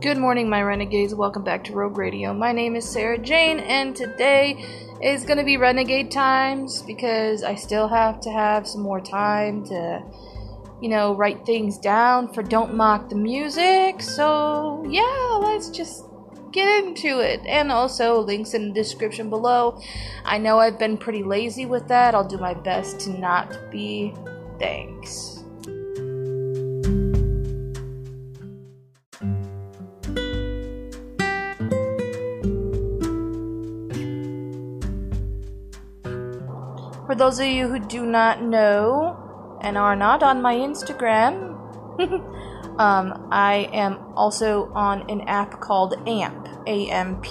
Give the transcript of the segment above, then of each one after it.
Good morning, my renegades. Welcome back to Rogue Radio. My name is Sarah Jane, and today is going to be renegade times because I still have to have some more time to, you know, write things down for Don't Mock the Music. So, yeah, let's just get into it. And also, links in the description below. I know I've been pretty lazy with that. I'll do my best to not be. Thanks. Those of you who do not know and are not on my Instagram, um, I am also on an app called AMP, AMP,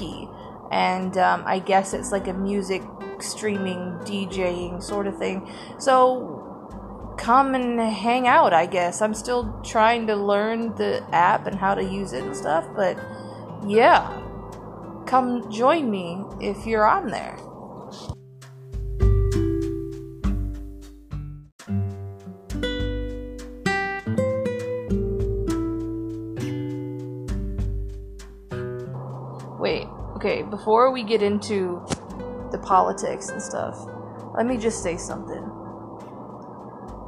and um, I guess it's like a music streaming, DJing sort of thing. So come and hang out, I guess. I'm still trying to learn the app and how to use it and stuff, but yeah, come join me if you're on there. Okay, before we get into the politics and stuff, let me just say something.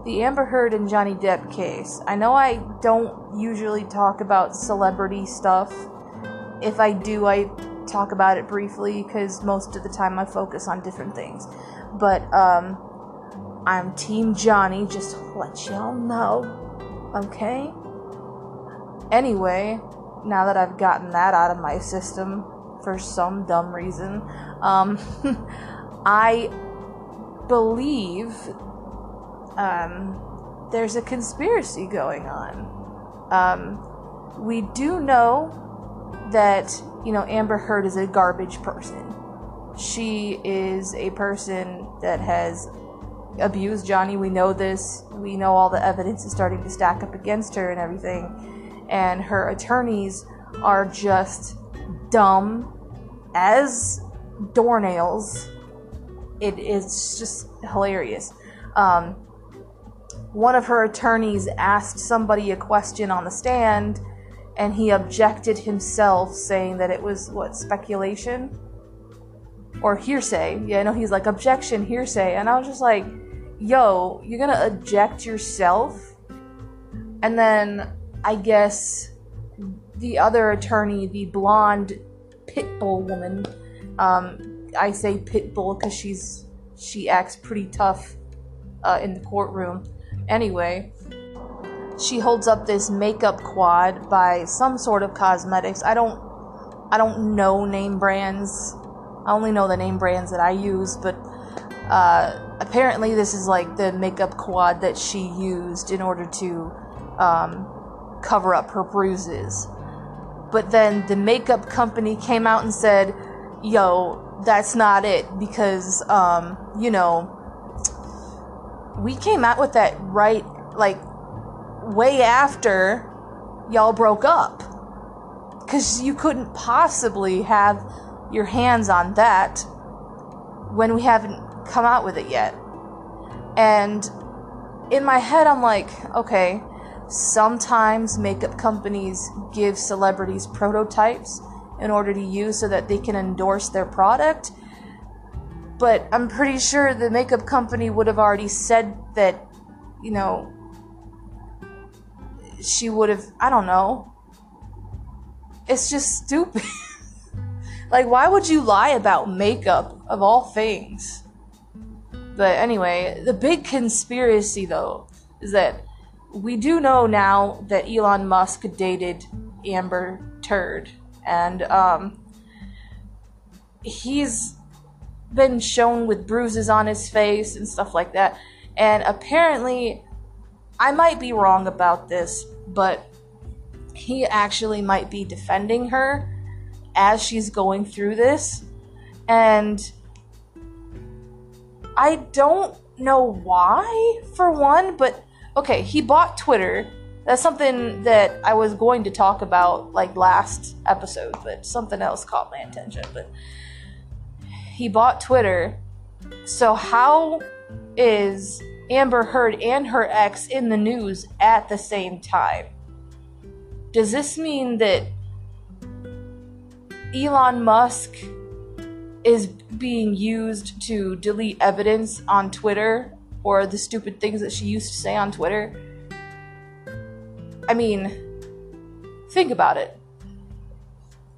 The Amber Heard and Johnny Depp case. I know I don't usually talk about celebrity stuff. If I do, I talk about it briefly because most of the time I focus on different things. But, um, I'm Team Johnny, just let y'all know. Okay? Anyway, now that I've gotten that out of my system for some dumb reason, um, I believe um, there's a conspiracy going on. Um, we do know that, you know, Amber Heard is a garbage person. She is a person that has abused Johnny. We know this. We know all the evidence is starting to stack up against her and everything and her attorneys are just dumb as doornails. It is just hilarious. Um, one of her attorneys asked somebody a question on the stand, and he objected himself, saying that it was what speculation or hearsay. Yeah, no, he's like objection, hearsay, and I was just like, "Yo, you're gonna object yourself?" And then I guess the other attorney, the blonde pit bull woman, um, I say pit bull because she's she acts pretty tough uh, in the courtroom. Anyway, she holds up this makeup quad by some sort of cosmetics. I don't I don't know name brands. I only know the name brands that I use, but uh, apparently this is like the makeup quad that she used in order to um, cover up her bruises. But then the makeup company came out and said, yo, that's not it because, um, you know, we came out with that right, like, way after y'all broke up. Because you couldn't possibly have your hands on that when we haven't come out with it yet. And in my head, I'm like, okay, Sometimes makeup companies give celebrities prototypes in order to use so that they can endorse their product. But I'm pretty sure the makeup company would have already said that, you know, she would have, I don't know. It's just stupid. like, why would you lie about makeup of all things? But anyway, the big conspiracy though is that we do know now that Elon Musk dated Amber Turd, and um, he's been shown with bruises on his face and stuff like that. And apparently, I might be wrong about this, but he actually might be defending her as she's going through this. And I don't know why, for one, but okay, he bought Twitter. That's something that I was going to talk about like last episode, but something else caught my attention. But he bought Twitter. So how is Amber Heard and her ex in the news at the same time? Does this mean that Elon Musk is being used to delete evidence on Twitter or the stupid things that she used to say on Twitter. I mean, think about it.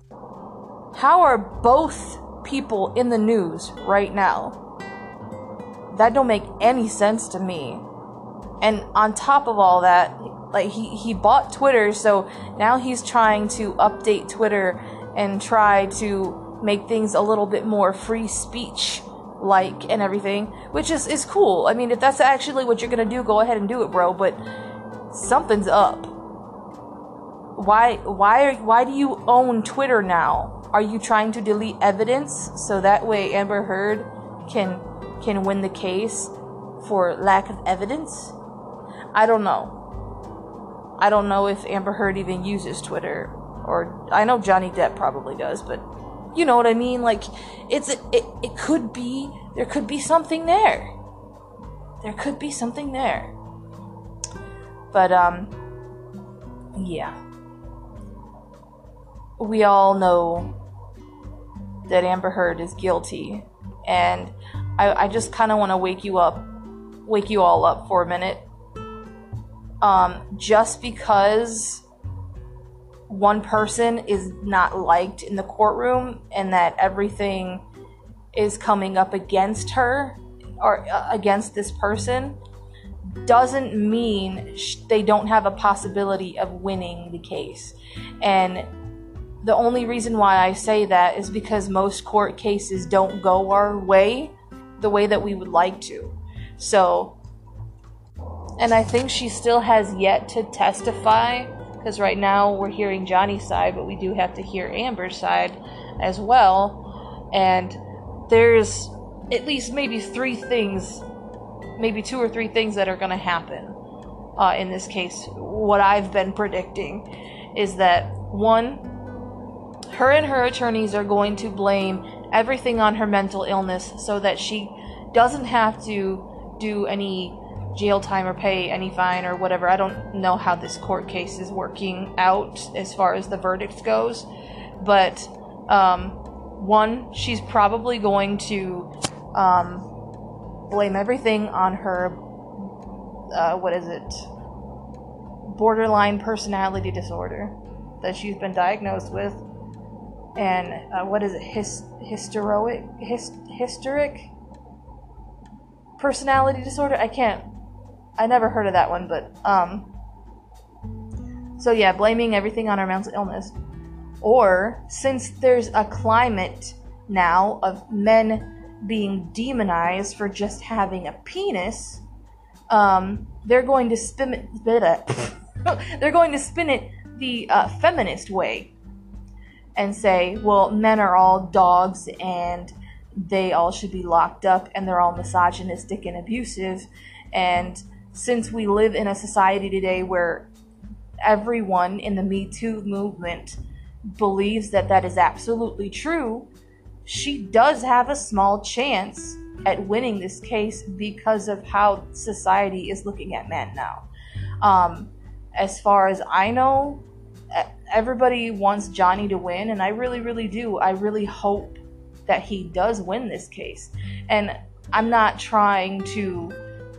How are both people in the news right now? That don't make any sense to me. And on top of all that, like he, he bought Twitter, so now he's trying to update Twitter and try to make things a little bit more free speech like and everything, which is, is cool. I mean, if that's actually what you're gonna do, go ahead and do it, bro. But something's up. Why why are? why do you own Twitter now? Are you trying to delete evidence so that way Amber Heard can can win the case for lack of evidence? I don't know. I don't know if Amber Heard even uses Twitter or I know Johnny Depp probably does, but you know what I mean? Like, it's it, it could be there could be something there. There could be something there. But um, yeah. We all know that Amber Heard is guilty, and I, I just kind of want to wake you up, wake you all up for a minute. Um, just because one person is not liked in the courtroom and that everything is coming up against her or uh, against this person doesn't mean sh- they don't have a possibility of winning the case. And the only reason why I say that is because most court cases don't go our way the way that we would like to. So, and I think she still has yet to testify because right now we're hearing Johnny's side, but we do have to hear Amber's side as well. And there's at least maybe three things, maybe two or three things that are going to happen uh, in this case. What I've been predicting is that one, her and her attorneys are going to blame everything on her mental illness so that she doesn't have to do any jail time or pay any fine or whatever. I don't know how this court case is working out as far as the verdict goes, but um, one, she's probably going to um, blame everything on her. Uh, what is it? Borderline personality disorder that she's been diagnosed with, and uh, what is it? His hysteric his, hysteric personality disorder. I can't I never heard of that one, but um. So yeah, blaming everything on our mental illness, or since there's a climate now of men being demonized for just having a penis, um, they're going to spin it. they're going to spin it the uh, feminist way and say, well, men are all dogs and they all should be locked up and they're all misogynistic and abusive and since we live in a society today where everyone in the Me Too movement believes that that is absolutely true, she does have a small chance at winning this case because of how society is looking at men now. Um, as far as I know, everybody wants Johnny to win, and I really, really do. I really hope that he does win this case. And I'm not trying to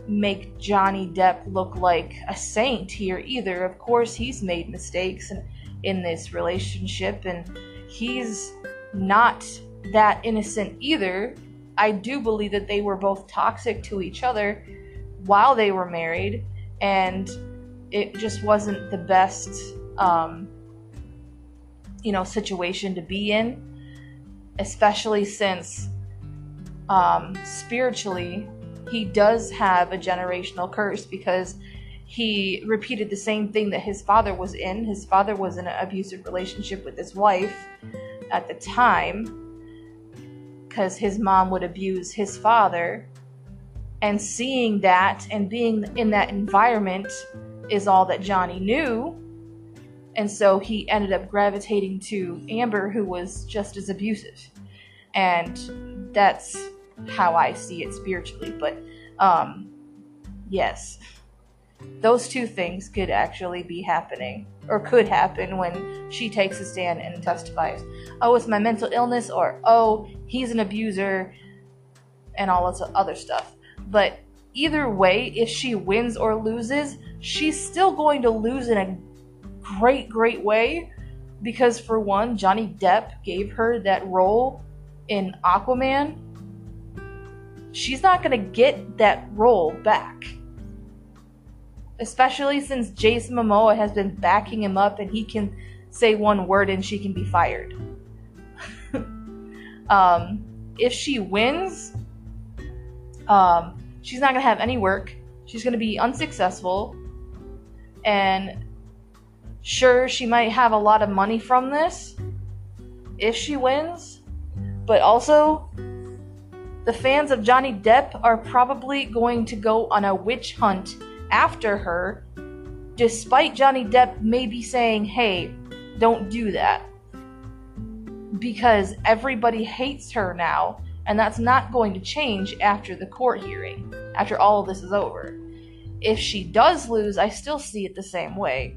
make Johnny Depp look like a saint here either. Of course, he's made mistakes in, in this relationship and he's not that innocent either. I do believe that they were both toxic to each other while they were married and it just wasn't the best um, you know situation to be in especially since um, spiritually he does have a generational curse because he repeated the same thing that his father was in. His father was in an abusive relationship with his wife at the time because his mom would abuse his father. And seeing that and being in that environment is all that Johnny knew. And so he ended up gravitating to Amber, who was just as abusive. And that's how I see it spiritually. But um, yes, Those two things could actually be happening, or could happen when she takes a stand and testifies. Oh, it's my mental illness, or oh, he's an abuser, and all this other stuff. But either way, if she wins or loses, she's still going to lose in a great, great way because, for one, Johnny Depp gave her that role in Aquaman. She's not going to get that role back. Especially since Jason Momoa has been backing him up and he can say one word and she can be fired. um, if she wins, um, she's not going to have any work. She's going to be unsuccessful. And sure, she might have a lot of money from this if she wins. But also, the fans of Johnny Depp are probably going to go on a witch hunt after her, despite Johnny Depp maybe saying, hey, don't do that. Because everybody hates her now and that's not going to change after the court hearing, after all of this is over. If she does lose, I still see it the same way.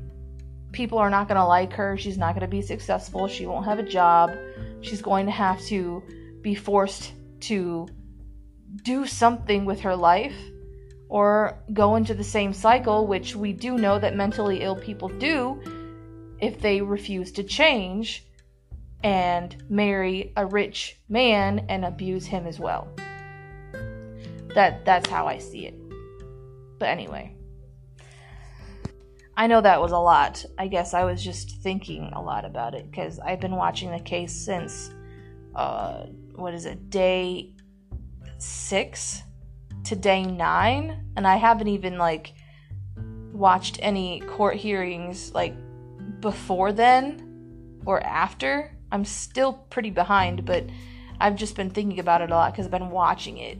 People are not going to like her. She's not going to be successful. She won't have a job. She's going to have to be forced to do something with her life or go into the same cycle, which we do know that mentally ill people do if they refuse to change and marry a rich man and abuse him as well. That that's how I see it. But anyway, I know that was a lot. I guess I was just thinking a lot about it because I've been watching the case since uh, what is it, day six to day nine, and I haven't even like watched any court hearings like before then or after. I'm still pretty behind, but I've just been thinking about it a lot because I've been watching it.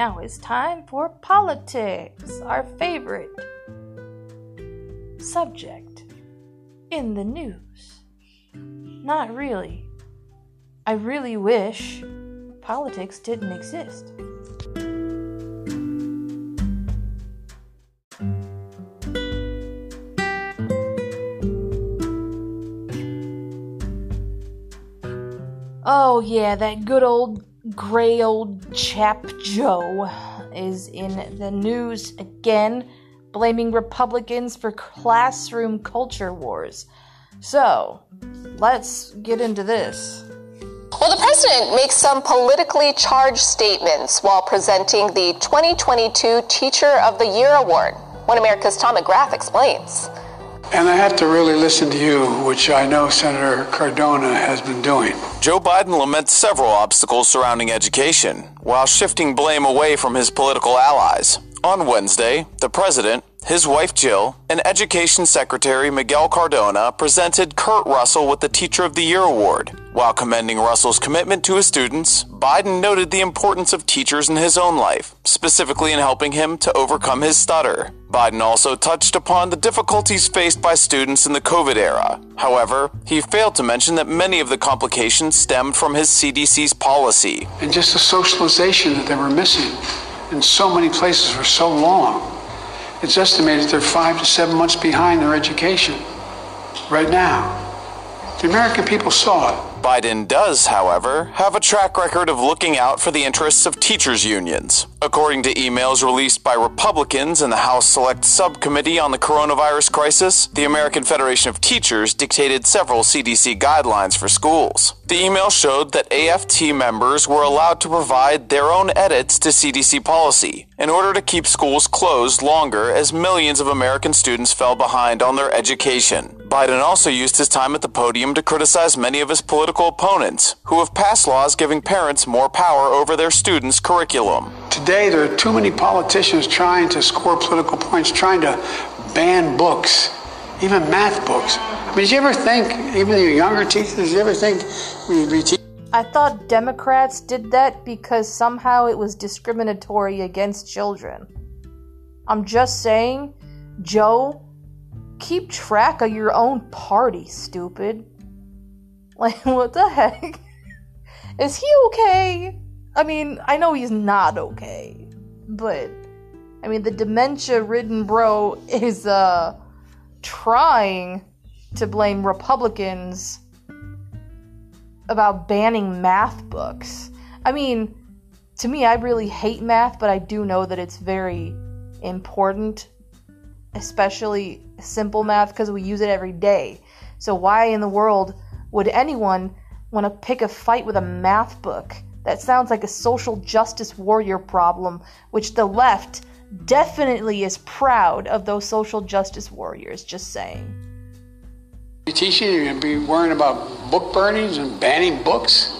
Now it's time for politics, our favorite subject in the news. Not really. I really wish politics didn't exist. Oh, yeah, that good old gray old chap Joe is in the news again, blaming Republicans for classroom culture wars. So, let's get into this. Well, the president makes some politically charged statements while presenting the 2022 Teacher of the Year Award. One America's Tom McGrath explains. And I have to really listen to you, which I know Senator Cardona has been doing. Joe Biden laments several obstacles surrounding education, while shifting blame away from his political allies. On Wednesday, the president, his wife Jill, and Education Secretary Miguel Cardona presented Kurt Russell with the Teacher of the Year award. While commending Russell's commitment to his students, Biden noted the importance of teachers in his own life, specifically in helping him to overcome his stutter. Biden also touched upon the difficulties faced by students in the COVID era. However, he failed to mention that many of the complications stemmed from his CDC's policy. And just the socialization that they were missing in so many places for so long. It's estimated they're five to seven months behind their education right now. The American people saw it. Biden does, however, have a track record of looking out for the interests of teachers' unions. According to emails released by Republicans in the House Select Subcommittee on the Coronavirus Crisis, the American Federation of Teachers dictated several CDC guidelines for schools. The email showed that AFT members were allowed to provide their own edits to CDC policy in order to keep schools closed longer as millions of American students fell behind on their education. Biden also used his time at the podium to criticize many of his political opponents, who have passed laws giving parents more power over their students' curriculum. Today, there are too many politicians trying to score political points, trying to ban books, even math books. I mean, did you ever think, even your younger teachers, did you ever think we'd be teaching? I thought Democrats did that because somehow it was discriminatory against children. I'm just saying, Joe keep track of your own party, stupid. Like, what the heck? Is he okay? I mean, I know he's not okay, but I mean, the dementia ridden bro is, uh, trying to blame Republicans about banning math books. I mean, to me, I really hate math, but I do know that it's very important, especially simple math, because we use it every day. So, why in the world would anyone want to pick a fight with a math book? That sounds like a social justice warrior problem, which the left definitely is proud of those social justice warriors, just saying. You teaching, you're going to be worrying about book burnings and banning books?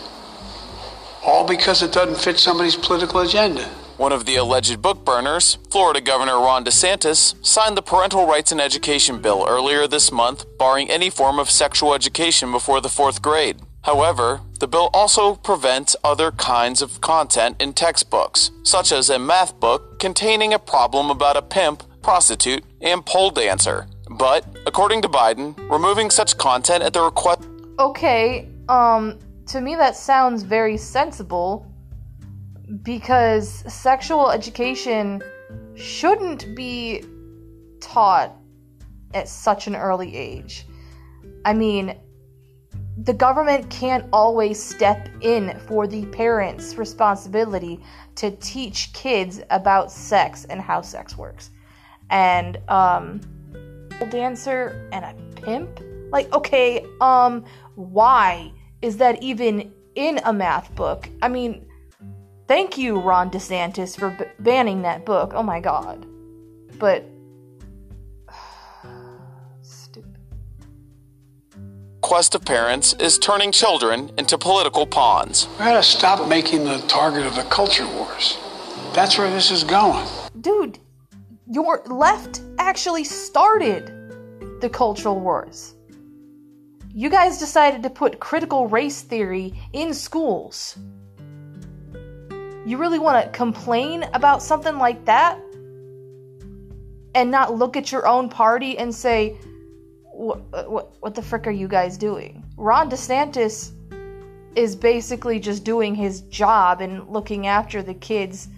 All because it doesn't fit somebody's political agenda. One of the alleged book burners, Florida Governor Ron DeSantis, signed the Parental Rights in Education bill earlier this month, barring any form of sexual education before the fourth grade. However, the bill also prevents other kinds of content in textbooks, such as a math book containing a problem about a pimp, prostitute, and pole dancer. But, according to Biden, removing such content at the request. Okay, um, to me that sounds very sensible because sexual education shouldn't be taught at such an early age. I mean, the government can't always step in for the parents' responsibility to teach kids about sex and how sex works. And um dancer and a pimp? Like okay, um why is that even in a math book? I mean, thank you Ron DeSantis for b- banning that book. Oh my god. But Stupid. Quest of parents is turning children into political pawns. We gotta stop making the target of the culture wars. That's where this is going. dude, your left actually started the cultural wars. You guys decided to put critical race theory in schools. You really want to complain about something like that? And not look at your own party and say, what, what, what the frick are you guys doing? Ron DeSantis is basically just doing his job and looking after the kids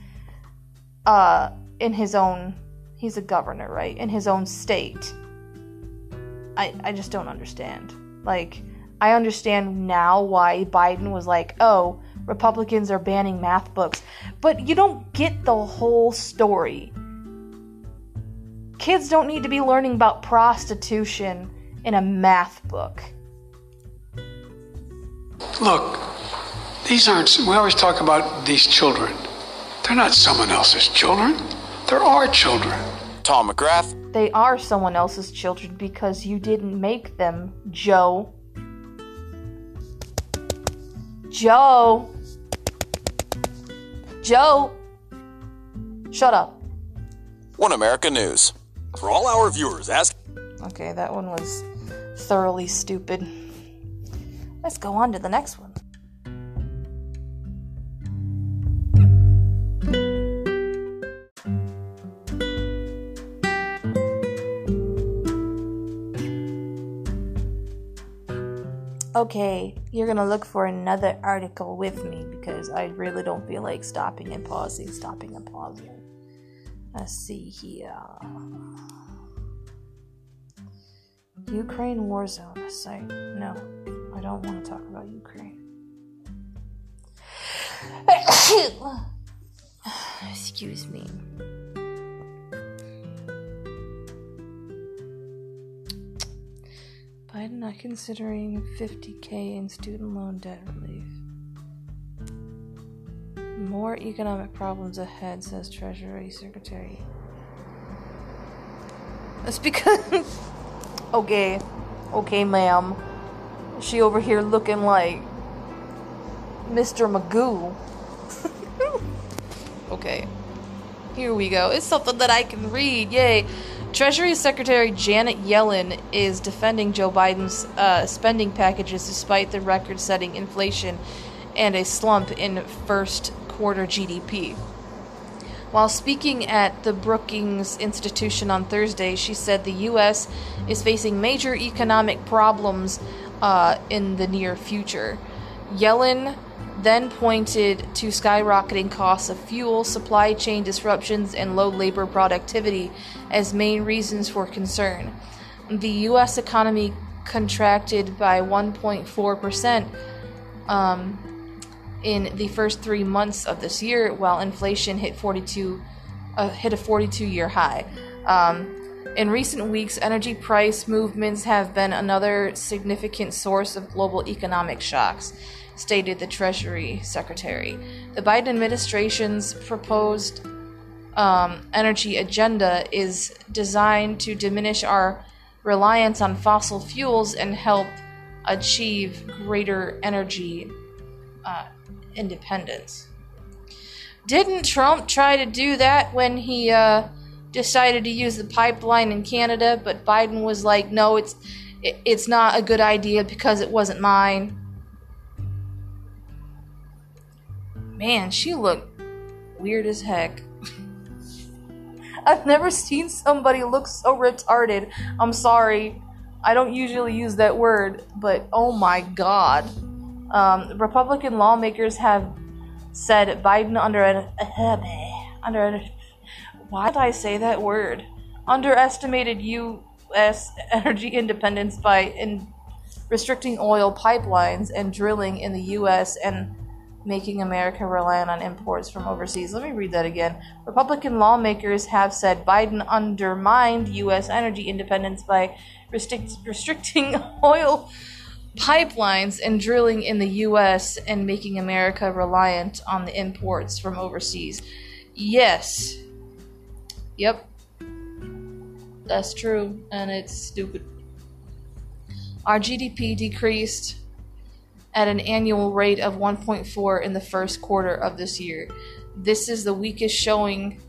uh, in his own he's a governor, right? In his own state. I I just don't understand. Like I understand now why Biden was like, "Oh, Republicans are banning math books." But you don't get the whole story. Kids don't need to be learning about prostitution in a math book. Look, these aren't, we always talk about these children. They're not someone else's children, they're our children. Tom McGrath, They are someone else's children because you didn't make them, Joe. Joe. Joe. Shut up. One America News. For all our viewers, ask Okay, that one was thoroughly stupid. Let's go on to the next one. Okay, you're gonna look for another article with me because I really don't feel like stopping and pausing, stopping and pausing. Let's see here. Ukraine war zone site. No, I don't want to talk about Ukraine. Excuse me. Not considering 50k in student loan debt relief. More economic problems ahead, says Treasury Secretary. That's because. okay, okay, ma'am. She over here looking like Mr. Magoo. okay, here we go. It's something that I can read. Yay. Treasury Secretary Janet Yellen is defending Joe Biden's uh, spending packages despite the record setting inflation and a slump in first quarter GDP. While speaking at the Brookings Institution on Thursday, she said the U.S. is facing major economic problems uh, in the near future. Yellen then pointed to skyrocketing costs of fuel, supply chain disruptions, and low labor productivity as main reasons for concern. The U.S. economy contracted by 1.4% um, in the first three months of this year, while inflation hit 42 uh, hit a 42 year high. Um, in recent weeks, energy price movements have been another significant source of global economic shocks stated the Treasury Secretary. The Biden administration's proposed um, energy agenda is designed to diminish our reliance on fossil fuels and help achieve greater energy uh, independence. Didn't Trump try to do that when he uh, decided to use the pipeline in Canada? But Biden was like, "No, it's it's not a good idea because it wasn't mine." Man, she looked weird as heck. I've never seen somebody look so retarded. I'm sorry. I don't usually use that word, but oh my god. Um, Republican lawmakers have said Biden under an under an, why did I say that word? Underestimated U.S. energy independence by in restricting oil pipelines and drilling in the U.S. and making America reliant on imports from overseas. Let me read that again. Republican lawmakers have said Biden undermined U.S. energy independence by restrict- restricting oil pipelines and drilling in the U.S. and making America reliant on the imports from overseas. Yes. Yep. That's true, and it's stupid. Our GDP decreased at an annual rate of 1.4 in the first quarter of this year. This is the weakest showing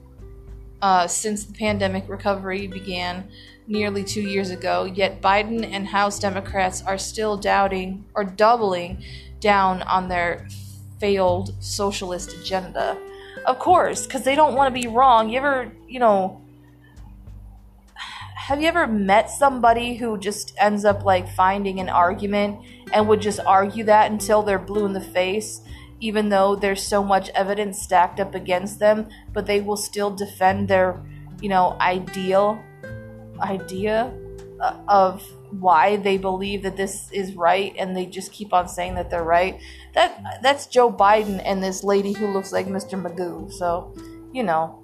uh, since the pandemic recovery began nearly two years ago. Yet Biden and House Democrats are still doubting or doubling down on their failed socialist agenda. Of course, because they don't want to be wrong. You ever, you know, have you ever met somebody who just ends up like finding an argument and would just argue that until they're blue in the face, even though there's so much evidence stacked up against them, but they will still defend their, you know, ideal idea uh, of why they believe that this is right and they just keep on saying that they're right. That that's Joe Biden and this lady who looks like Mr. Magoo. So, you know,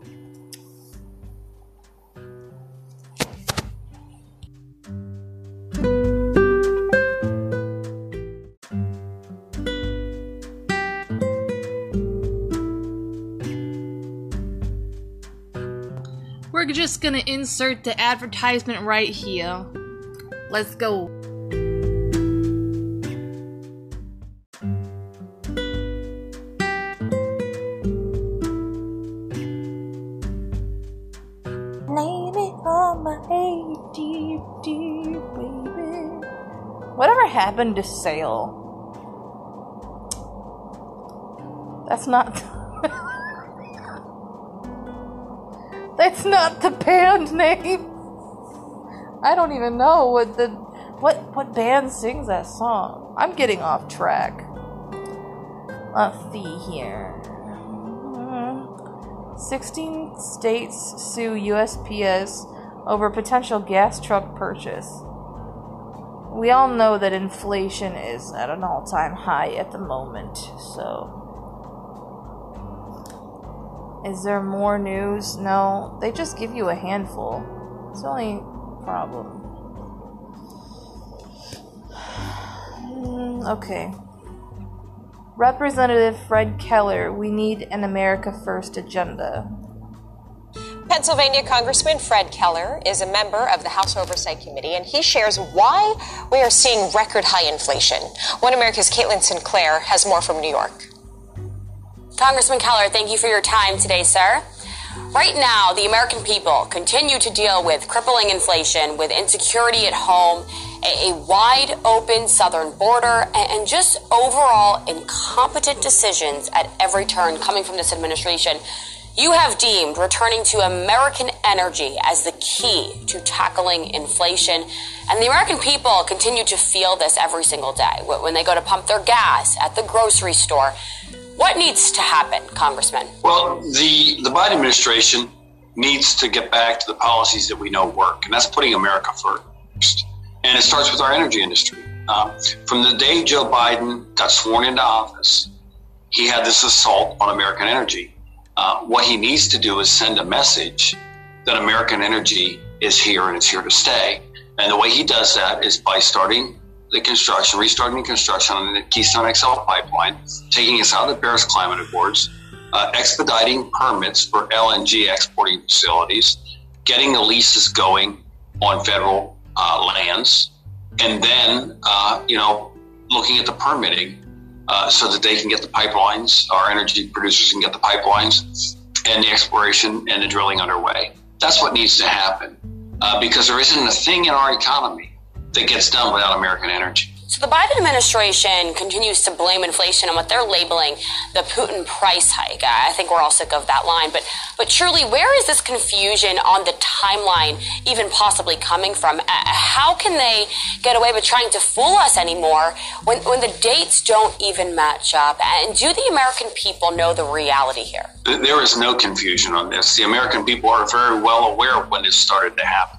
just gonna insert the advertisement right here. Let's go. Name it on my ADD, baby. Whatever happened to Sale? That's not. That's not the band name. I don't even know what the what what band sings that song. I'm getting off track. Let's see here. 16 states sue USPS over potential gas truck purchase. We all know that inflation is at an all time high at the moment, so. Is there more news? No, they just give you a handful. It's the only problem. Mm, okay. Representative Fred Keller, we need an America First agenda. Pennsylvania Congressman Fred Keller is a member of the House Oversight Committee, and he shares why we are seeing record high inflation. One America's Caitlin Sinclair has more from New York. Congressman Keller, thank you for your time today, sir. Right now, the American people continue to deal with crippling inflation, with insecurity at home, a, wide open southern border, and just overall incompetent decisions at every turn coming from this administration. You have deemed returning to American energy as the key to tackling inflation. And the American people continue to feel this every single day when they go to pump their gas at the grocery store. What needs to happen, Congressman? Well, the, the Biden administration needs to get back to the policies that we know work, and that's putting America first. And it starts with our energy industry. Uh, from the day Joe Biden got sworn into office, he had this assault on American energy. Uh, what he needs to do is send a message that American energy is here and it's here to stay. And the way he does that is by starting the construction, restarting construction on the Keystone XL pipeline, taking us out of the Paris Climate Accords, uh, expediting permits for LNG exporting facilities, getting the leases going on federal uh, lands, and then uh, you know looking at the permitting uh, so that they can get the pipelines, our energy producers can get the pipelines, and the exploration and the drilling underway. That's what needs to happen uh, because there isn't a thing in our economy that gets done without American energy. So the Biden administration continues to blame inflation on what they're labeling the Putin price hike. I think we're all sick of that line. But but truly, where is this confusion on the timeline even possibly coming from? How can they get away with trying to fool us anymore when, when the dates don't even match up? And do the American people know the reality here? There is no confusion on this. The American people are very well aware of when this started to happen.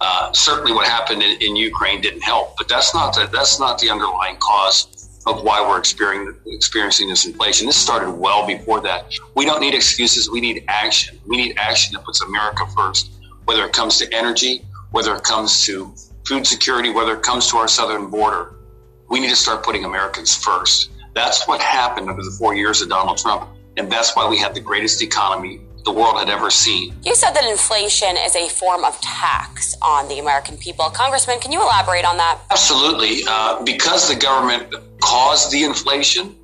Uh, certainly, what happened in, in, Ukraine didn't help, but that's not the, that's not the underlying cause of why we're experiencing experiencing this inflation. This started well before that. We don't need excuses. We need action. We need action that puts America first, whether it comes to energy, whether it comes to food security, whether it comes to our southern border. We need to start putting Americans first. That's what happened under the four years of Donald Trump, and that's why we had the greatest economy the world had ever seen. You said that inflation is a form of tax on the American people. Congressman, can you elaborate on that? Absolutely. Uh, because the government caused the inflation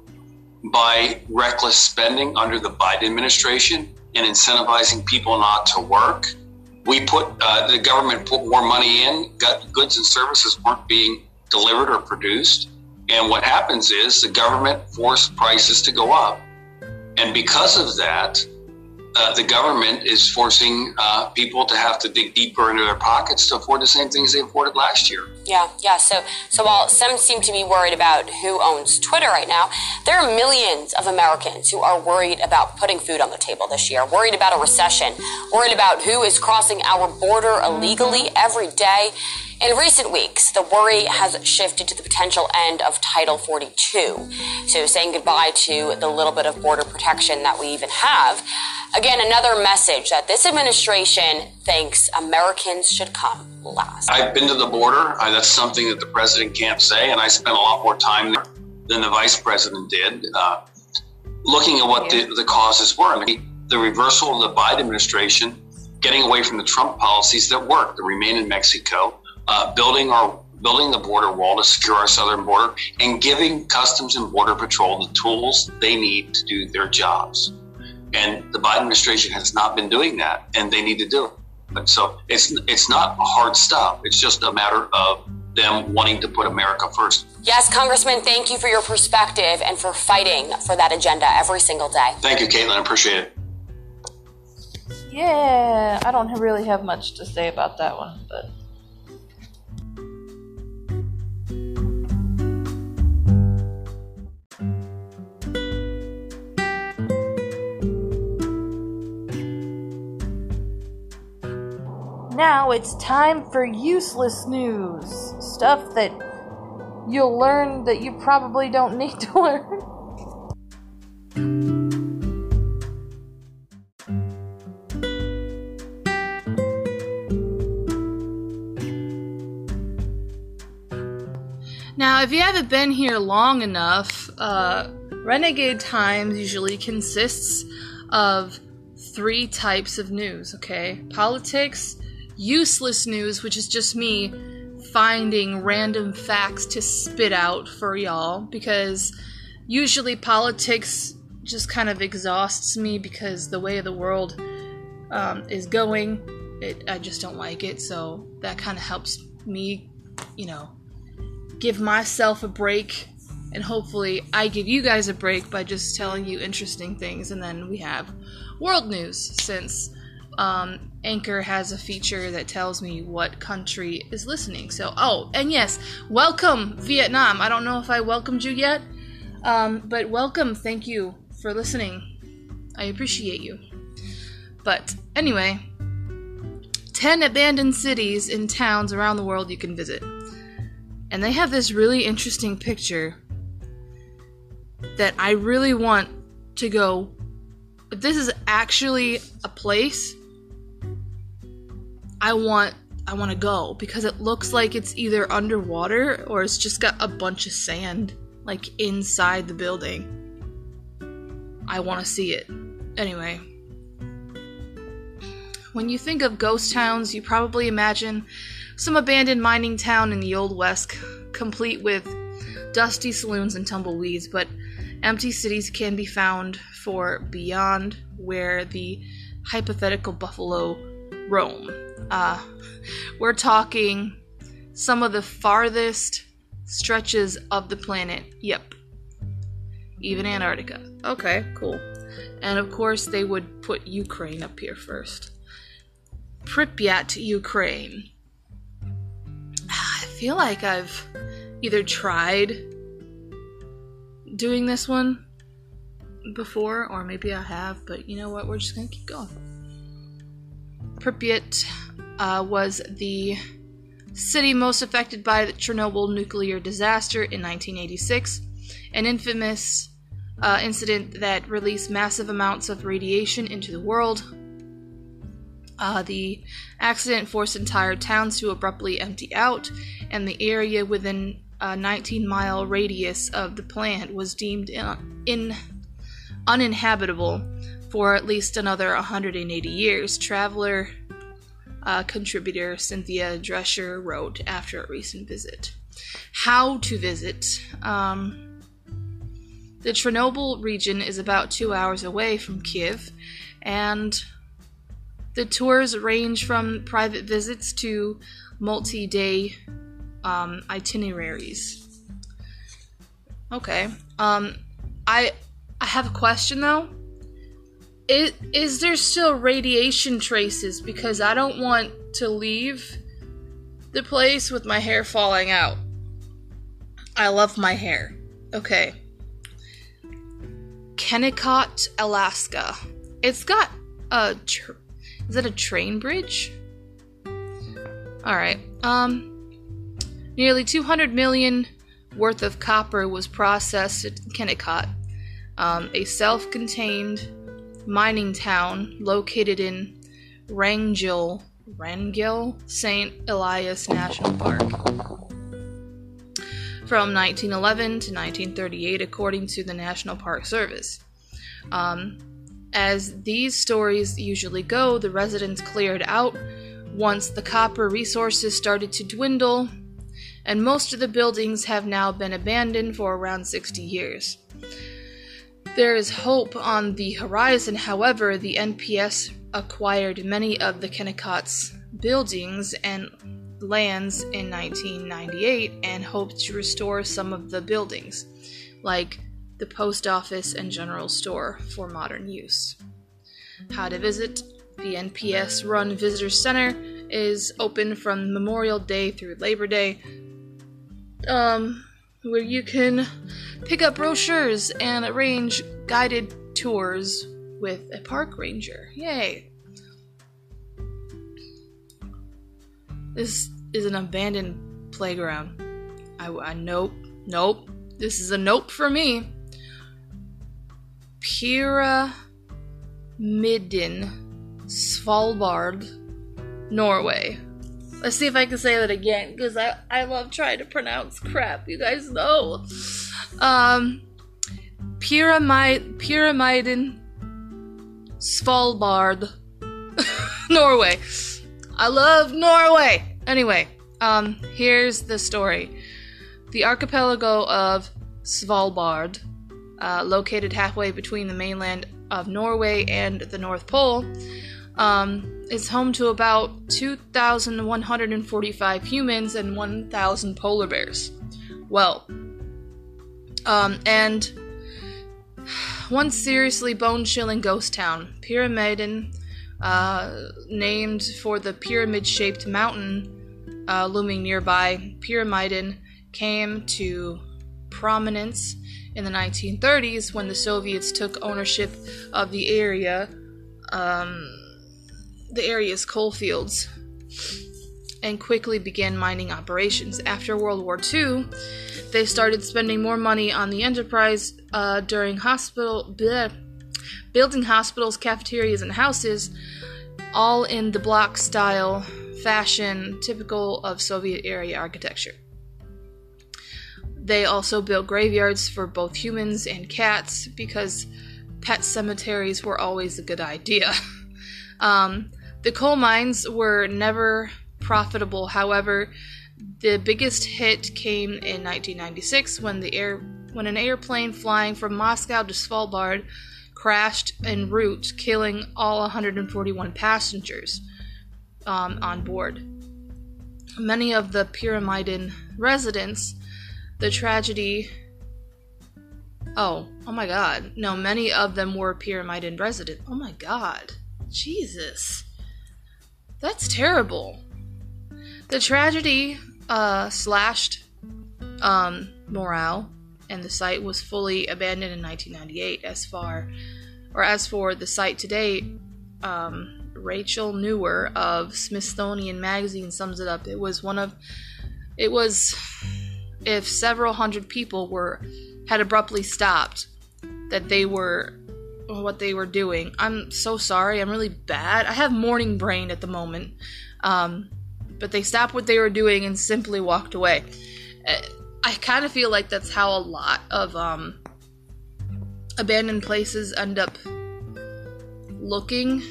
by reckless spending under the Biden administration and incentivizing people not to work, we put uh, the government put more money in, got goods and services weren't being delivered or produced. And what happens is the government forced prices to go up. And because of that, uh, the government is forcing uh, people to have to dig deeper into their pockets to afford the same things they afforded last year. Yeah, yeah. So, so while some seem to be worried about who owns Twitter right now, there are millions of Americans who are worried about putting food on the table this year, worried about a recession, worried about who is crossing our border illegally every day. In recent weeks, the worry has shifted to the potential end of Title 42. So saying goodbye to the little bit of border protection that we even have. Again, another message that this administration thinks Americans should come last. I've been to the border. I, that's something that the president can't say, and I spent a lot more time there than the vice president did, uh, looking at what the, the causes were. I mean, the reversal of the Biden administration, getting away from the Trump policies that work, the remain in Mexico, uh, building our building the border wall to secure our southern border, and giving Customs and Border Patrol the tools they need to do their jobs. And the Biden administration has not been doing that, and they need to do it. But so it's it's not a hard stop. It's just a matter of them wanting to put America first. Yes, Congressman, thank you for your perspective and for fighting for that agenda every single day. Thank you, Caitlin. I appreciate it. Yeah, I don't really have much to say about that one, but. Now it's time for useless news. Stuff that you'll learn that you probably don't need to learn. Now, if you haven't been here long enough, uh, Renegade Times usually consists of three types of news, okay? Politics, useless news, which is just me finding random facts to spit out for y'all because usually politics just kind of exhausts me because the way the world um, is going, it, I just don't like it. So that kind of helps me, you know, give myself a break and hopefully I give you guys a break by just telling you interesting things, and then we have world news since um, Anchor has a feature that tells me what country is listening. So, oh, and yes, welcome Vietnam. I don't know if I welcomed you yet, um, but welcome. Thank you for listening. I appreciate you. But anyway, 10 abandoned cities and towns around the world you can visit. And they have this really interesting picture that I really want to go. If this is actually a place, I want I want to go because it looks like it's either underwater or it's just got a bunch of sand like inside the building. I want to see it. Anyway, when you think of ghost towns, you probably imagine some abandoned mining town in the Old West, complete with dusty saloons and tumbleweeds, but empty cities can be found for beyond where the hypothetical buffalo roam. Uh, we're talking some of the farthest stretches of the planet. Yep. Even Antarctica. Okay, cool. And of course, they would put Ukraine up here first. Pripyat, Ukraine. I feel like I've either tried doing this one before, or maybe I have, but you know what? We're just gonna keep going. Pripyat uh, was the city most affected by the Chernobyl nuclear disaster in 1986, an infamous uh, incident that released massive amounts of radiation into the world. Uh, the accident forced entire towns to abruptly empty out, and the area within a 19 mile radius of the plant was deemed in, in uninhabitable for at least another 180 years. Traveler uh, contributor Cynthia Drescher wrote after a recent visit. How to visit. Um, the Chernobyl region is about two hours away from Kiev, and the tours range from private visits to multi day um, itineraries. Okay. Um, I I have a question though. Is, is there still radiation traces? Because I don't want to leave the place with my hair falling out. I love my hair. Okay. Kennecott, Alaska. It's got a. Tr- is it a train bridge? Alright. Um. Nearly 200 million worth of copper was processed at Kennecott, um, a self contained mining town located in Wrangell, Wrangell St. Elias National Park. From 1911 to 1938, according to the National Park Service. Um, as these stories usually go, the residents cleared out once the copper resources started to dwindle, and most of the buildings have now been abandoned for around 60 years. There is hope on the horizon, however, the NPS acquired many of the Kennecott's buildings and lands in 1998 and hoped to restore some of the buildings, like the post office and general store, for modern use. How to visit the NPS run Visitor Center is open from Memorial Day through Labor Day. Um, where you can pick up brochures and arrange guided tours with a park ranger. Yay! This is an abandoned playground. I, I nope, nope. This is a nope for me. Pyramiden, Svalbard, Norway. Let's see if I can say that again, because I, I love trying to pronounce crap. You guys know. Um, Pyramid, Pyramiden, Svalbard, Norway. I love Norway. Anyway, um, here's the story. The archipelago of Svalbard, uh, located halfway between the mainland of Norway and the North Pole, um, is home to about 2,145 humans and 1,000 polar bears. Well, Um, and one seriously bone chilling ghost town, Pyramiden, uh, named for the pyramid shaped mountain uh, looming nearby. Pyramiden came to prominence in the 1930s when the Soviets took ownership of the area, um, the area's coal fields, and quickly began mining operations. After World War II, they started spending more money on the enterprise uh, during hospital, bleh, building hospitals, cafeterias, and houses, all in the block style fashion typical of Soviet era architecture. They also built graveyards for both humans and cats because pet cemeteries were always a good idea. um, the coal mines were never profitable, however, the biggest hit came in 1996 when the air when an airplane flying from Moscow to Svalbard crashed en route, killing all 141 passengers um, on board. Many of the Pyramiden residents the tragedy. Oh, oh my god. No, many of them were Pyramiden residents. Oh my god. Jesus. That's terrible. The tragedy uh, slashed um, morale, and the site was fully abandoned in 1998. As far, or as for the site today, um, Rachel Nuwer of Smithsonian Magazine sums it up. It was one of, it was if several hundred people were had abruptly stopped that they were what they were doing. I'm so sorry. I'm really bad. I have morning brain at the moment. Um, but they stopped what they were doing and simply walked away. Uh, I kind of feel like that's how a lot of um, abandoned places end up looking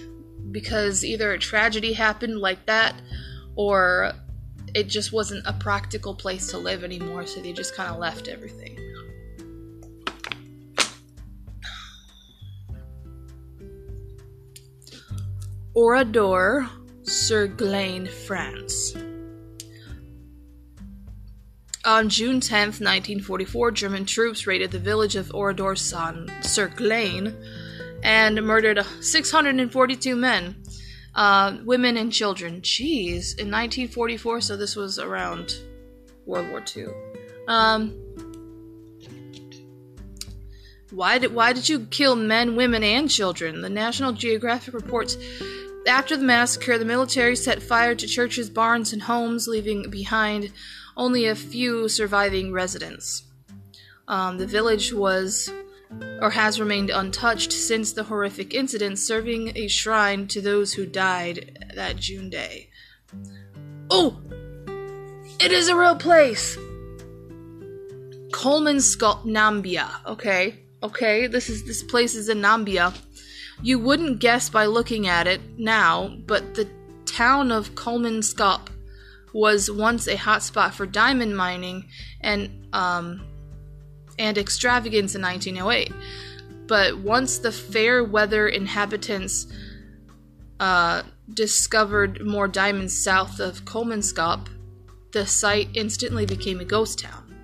because either a tragedy happened like that or it just wasn't a practical place to live anymore, so they just kind of left everything. Oradour sur Glane, France. On June 10, 1944, German troops raided the village of Oradour sur Glane and murdered 642 men, uh, women and children. Jeez, in 1944, so this was around World War II. Um, why did why did you kill men, women, and children? The National Geographic reports after the massacre, the military set fire to churches, barns, and homes, leaving behind only a few surviving residents. Um, the village was or has remained untouched since the horrific incident, serving a shrine to those who died that June day. Oh! It is a real place! Coleman Skull Nambia. Okay. Okay, this is this place is in Nambia. You wouldn't guess by looking at it now, but the town of Kolmanskop was once a hotspot for diamond mining and um, and extravagance in 1908. But once the fair weather inhabitants uh, discovered more diamonds south of Kolmanskop, the site instantly became a ghost town.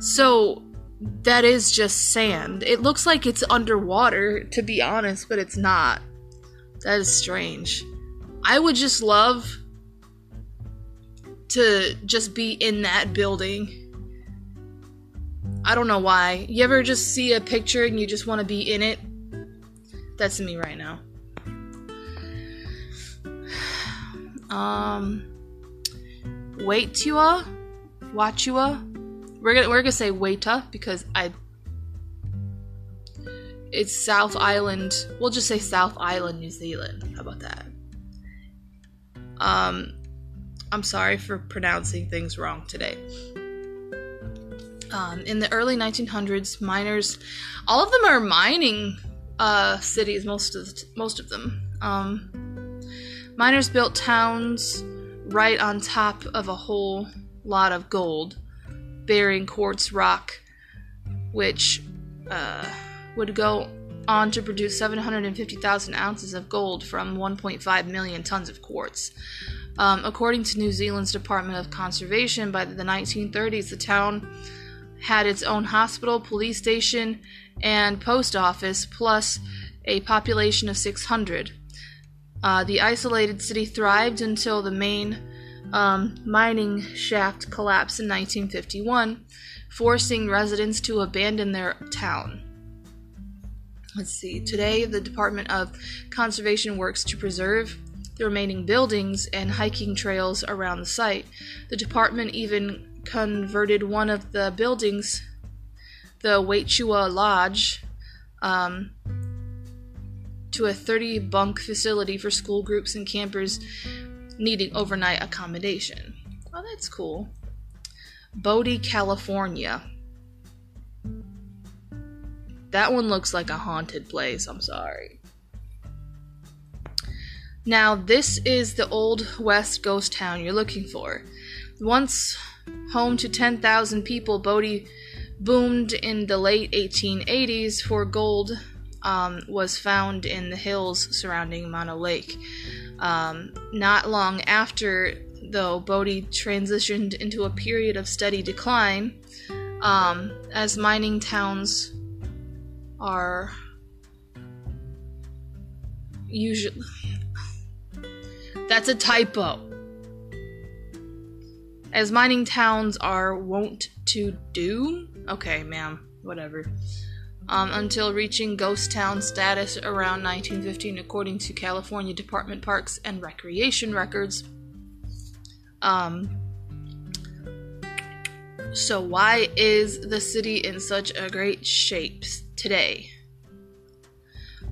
So that is just sand. It looks like it's underwater, to be honest, but it's not. That is strange. I would just love to just be in that building. I don't know why. You ever just see a picture and you just want to be in it? That's me right now. Um, Waitua, Wachua. We're gonna we're gonna say Waita because I. It's South Island. We'll just say South Island, New Zealand. How about that? Um, I'm sorry for pronouncing things wrong today. Um, in the early 1900s, miners, all of them are mining uh, cities. Most of the, most of them. Um, miners built towns right on top of a whole lot of gold, bearing quartz rock, which uh, would go on to produce 750,000 ounces of gold from 1.5 million tons of quartz. Um, according to New Zealand's Department of Conservation, by the 1930s, the town had its own hospital, police station, and post office, plus a population of 600. Uh, the isolated city thrived until the main um, mining shaft collapse in 1951, forcing residents to abandon their town. Let's see. Today, the Department of Conservation works to preserve the remaining buildings and hiking trails around the site. The department even converted one of the buildings, the Waichua Lodge, um, to a 30 bunk facility for school groups and campers needing overnight accommodation. Oh, that's cool. Bodie, California. That one looks like a haunted place, I'm sorry. Now, this is the Old West ghost town you're looking for. Once home to 10,000 people, Bodie boomed in the late 1880s for gold um, was found in the hills surrounding Mono Lake. Um, not long after, though, Bodie transitioned into a period of steady decline um, as mining towns are usually. That's a typo. As mining towns are wont to do. Okay, ma'am, whatever. Um, until reaching ghost town status around 1915, according to California Department Parks and Recreation records. Um, so, why is the city in such a great shape today?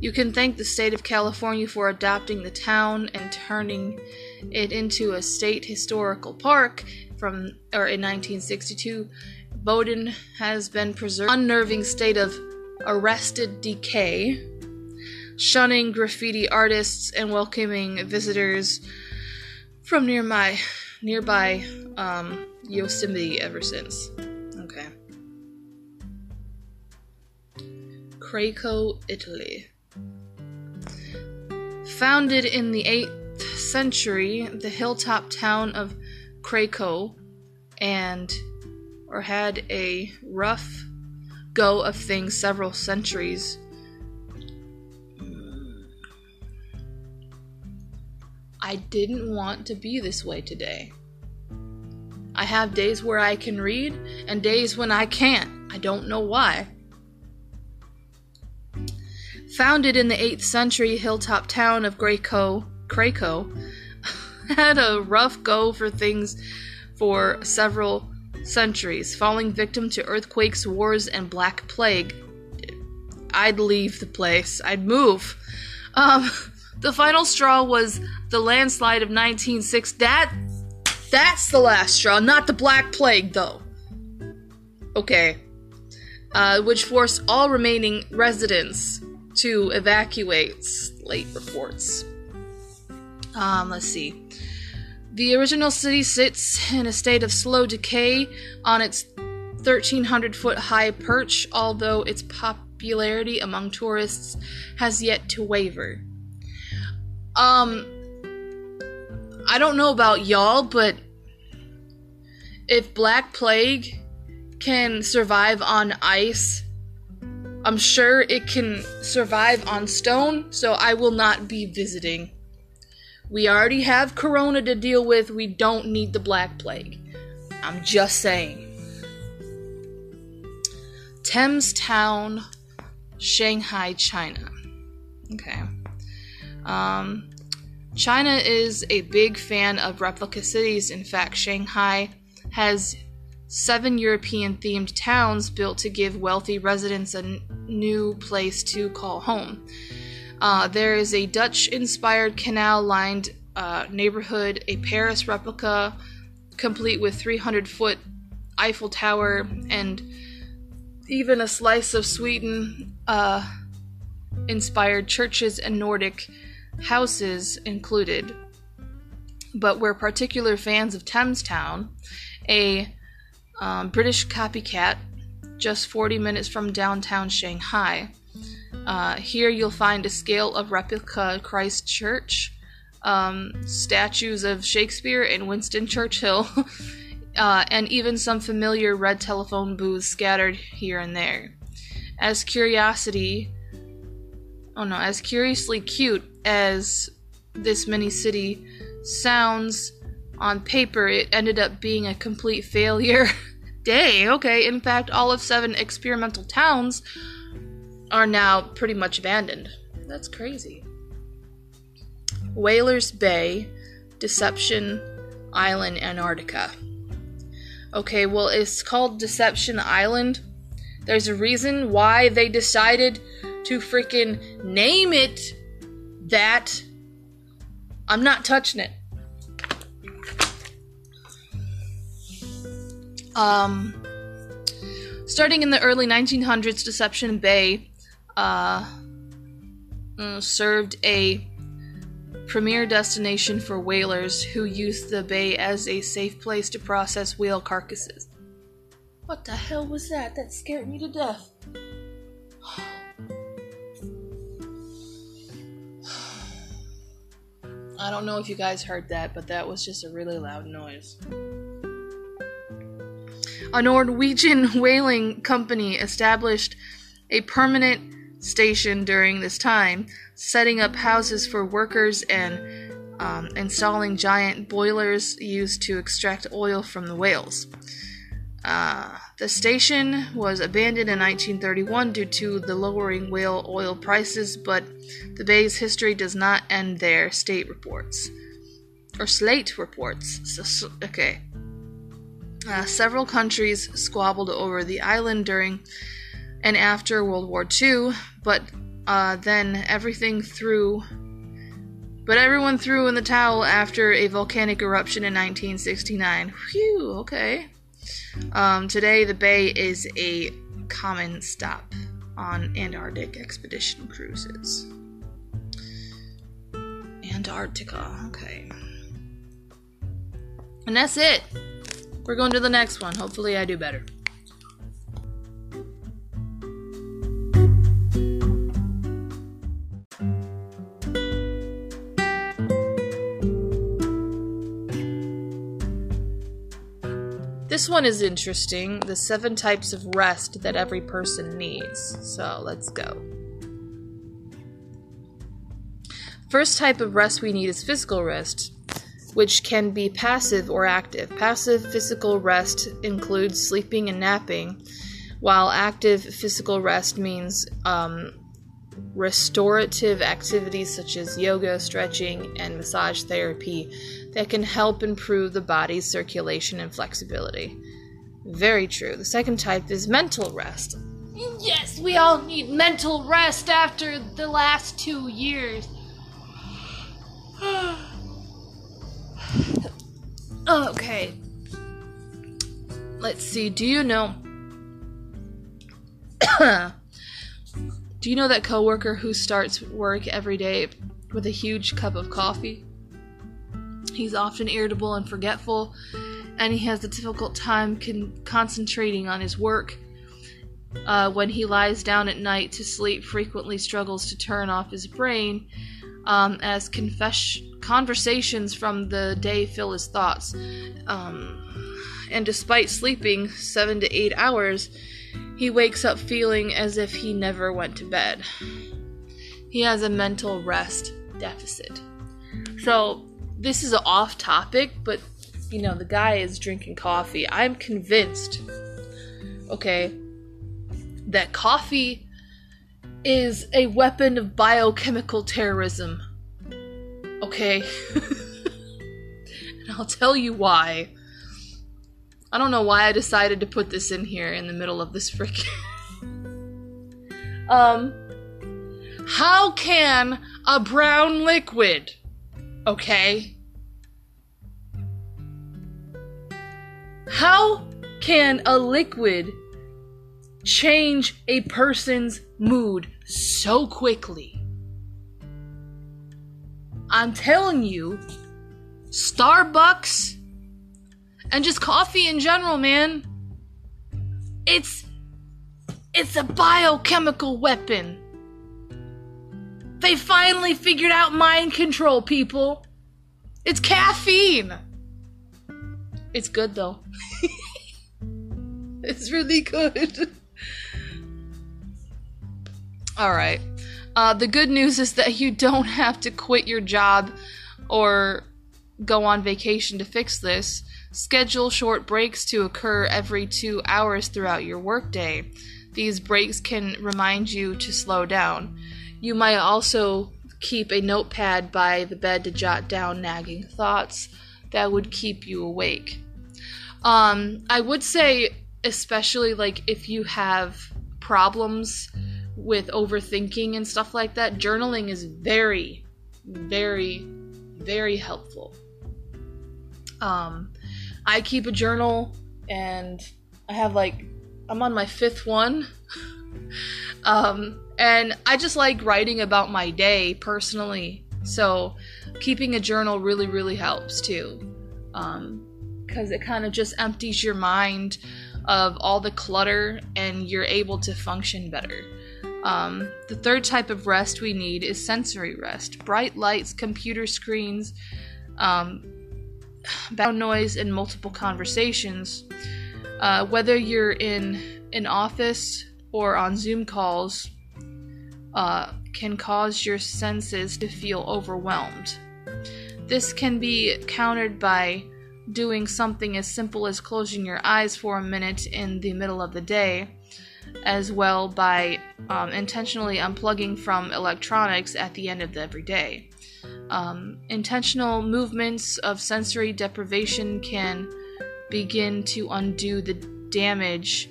You can thank the state of California for adopting the town and turning it into a state historical park from or in 1962. Bodie has been preserved unnerving state of arrested decay, shunning graffiti artists and welcoming visitors from nearby nearby um, Yosemite ever since. Okay. Craco, Italy. Founded in the 8th century, the hilltop town of Craco and or had a rough go of things several centuries. I didn't want to be this way today. I have days where I can read and days when I can't. I don't know why. Founded in the 8th century hilltop town of Craco, Craco had a rough go for things for several centuries, falling victim to earthquakes, wars, and Black Plague. I'd leave the place. I'd move. Um, the final straw was the landslide of 1906. That, that's the last straw, not the Black Plague, though. Okay. Uh, which forced all remaining residents to evacuate. Late reports. Um, let's see. The original city sits in a state of slow decay on its 1,300 foot high perch, although its popularity among tourists has yet to waver. Um, I don't know about y'all, but if Black Plague can survive on ice, I'm sure it can survive on stone, so I will not be visiting. We already have Corona to deal with. We don't need the Black Plague. I'm just saying. Thames Town, Shanghai, China. Okay. Um, China is a big fan of replica cities. In fact, Shanghai has seven European themed towns built to give wealthy residents a n- new place to call home. Uh, there is a Dutch inspired canal lined uh, neighborhood, a Paris replica complete with 300 foot Eiffel Tower, and even a slice of Sweden uh, inspired churches and Nordic houses included. But we're particular fans of Thames Town, a um, British copycat just 40 minutes from downtown Shanghai. Uh, here you'll find a scale of replica Christ Church, um, statues of Shakespeare and Winston Churchill, uh, and even some familiar red telephone booths scattered here and there. As curiosity, oh no, as curiously cute as this mini city sounds on paper, it ended up being a complete failure. Day, okay. In fact, all of seven experimental towns are now pretty much abandoned. That's crazy. Whalers Bay, Deception Island, Antarctica. Okay, well, it's called Deception Island. There's a reason why they decided to freaking name it that. I'm not touching it. Um, starting in the early 1900s, Deception Bay uh, mm, served a premier destination for whalers who used the bay as a safe place to process whale carcasses. What the hell was that? That scared me to death. I don't know if you guys heard that, but that was just a really loud noise. A Norwegian whaling company established a permanent station during this time, setting up houses for workers and um, installing giant boilers used to extract oil from the whales. Uh, the station was abandoned in 1931 due to the lowering whale oil prices, but the bay's history does not end there, state reports. Or Slate reports. So, okay. Uh, several countries squabbled over the island during and after World War II, but uh, then everything threw. But everyone threw in the towel after a volcanic eruption in 1969. Phew, okay. Um, today, the bay is a common stop on Antarctic expedition cruises. Antarctica, okay. And that's it. We're going to the next one. Hopefully, I do better. This one is interesting the seven types of rest that every person needs. So let's go. First type of rest we need is physical rest, which can be passive or active. Passive physical rest includes sleeping and napping, while active physical rest means um, restorative activities such as yoga, stretching, and massage therapy that can help improve the body's circulation and flexibility. Very true. The second type is mental rest. Yes, we all need mental rest after the last two years. okay. Let's see. Do you know? Do you know that coworker who starts work every day with a huge cup of coffee? He's often irritable and forgetful, and he has a difficult time con- concentrating on his work. Uh, when he lies down at night to sleep, frequently struggles to turn off his brain, um, as conversations from the day fill his thoughts. Um, and despite sleeping seven to eight hours, he wakes up feeling as if he never went to bed. He has a mental rest deficit. So, this is off topic, but you know, the guy is drinking coffee. I'm convinced, okay, that coffee is a weapon of biochemical terrorism. Okay? and I'll tell you why. I don't know why I decided to put this in here in the middle of this freaking. um. How can a brown liquid, okay? How can a liquid change a person's mood so quickly? I'm telling you, Starbucks and just coffee in general, man. It's it's a biochemical weapon. They finally figured out mind control, people. It's caffeine. It's good though. it's really good. All right. Uh, the good news is that you don't have to quit your job or go on vacation to fix this. Schedule short breaks to occur every two hours throughout your workday. These breaks can remind you to slow down. You might also keep a notepad by the bed to jot down nagging thoughts that would keep you awake. Um, I would say, especially like if you have problems with overthinking and stuff like that, journaling is very, very, very helpful. Um, I keep a journal and I have like, I'm on my fifth one. um, and I just like writing about my day personally. So keeping a journal really, really helps too. Because it kind of just empties your mind of all the clutter and you're able to function better. Um, the third type of rest we need is sensory rest. Bright lights, computer screens, um, background noise, and multiple conversations. Uh, whether you're in an office or on Zoom calls, uh, can cause your senses to feel overwhelmed. This can be countered by doing something as simple as closing your eyes for a minute in the middle of the day, as well by um, intentionally unplugging from electronics at the end of every day. Um, intentional movements of sensory deprivation can begin to undo the damage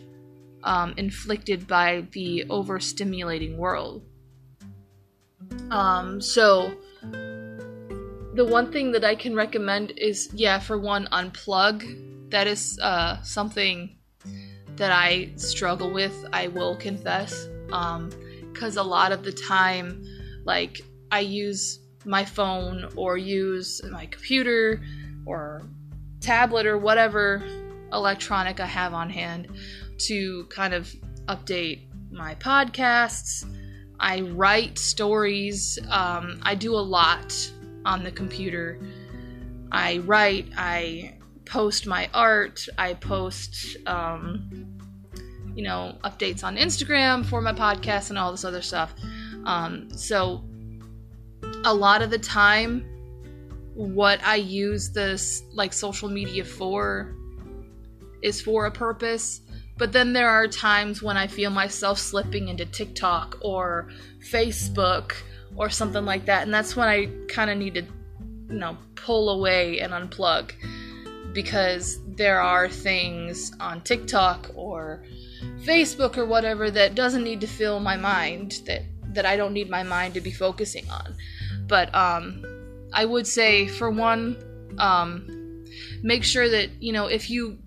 um, inflicted by the overstimulating world. Um, so the one thing that I can recommend is, yeah, for one, unplug. That is uh, something that I struggle with. I will confess, because um, a lot of the time, like I use my phone or use my computer or tablet or whatever electronic I have on hand to kind of update my podcasts I write stories. Um, I do a lot on the computer. I write, I post my art, I post, um, you know, updates on Instagram for my podcast and all this other stuff. Um, so, a lot of the time, what I use this like social media for is for a purpose. But then there are times when I feel myself slipping into TikTok or Facebook or something like that. And that's when I kind of need to, you know, pull away and unplug because there are things on TikTok or Facebook or whatever that doesn't need to fill my mind that that I don't need my mind to be focusing on. But um I would say for one um make sure that, you know, if you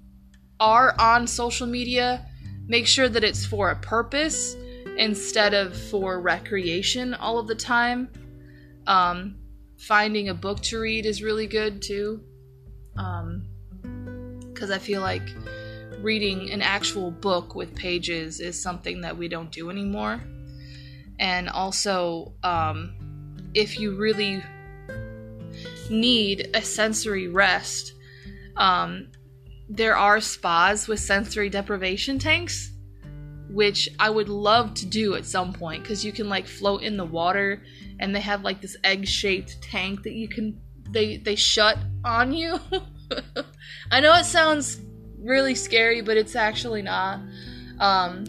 are on social media, make sure that it's for a purpose instead of for recreation all of the time. Um, finding a book to read is really good too. Because um, I feel like reading an actual book with pages is something that we don't do anymore. And also, um, if you really need a sensory rest, um, there are spas with sensory deprivation tanks, which I would love to do at some point because you can like float in the water and they have like this egg shaped tank that you can they they shut on you. I know it sounds really scary, but it's actually not. Um,